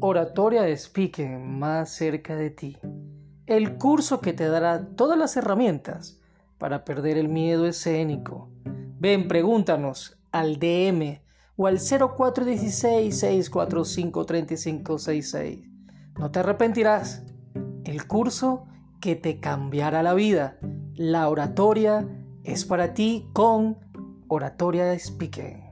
Oratoria de Speaking más cerca de ti. El curso que te dará todas las herramientas para perder el miedo escénico. Ven, pregúntanos al DM o al 0416-645-3566. No te arrepentirás. El curso que te cambiará la vida. La oratoria es para ti con Oratoria de Speaking.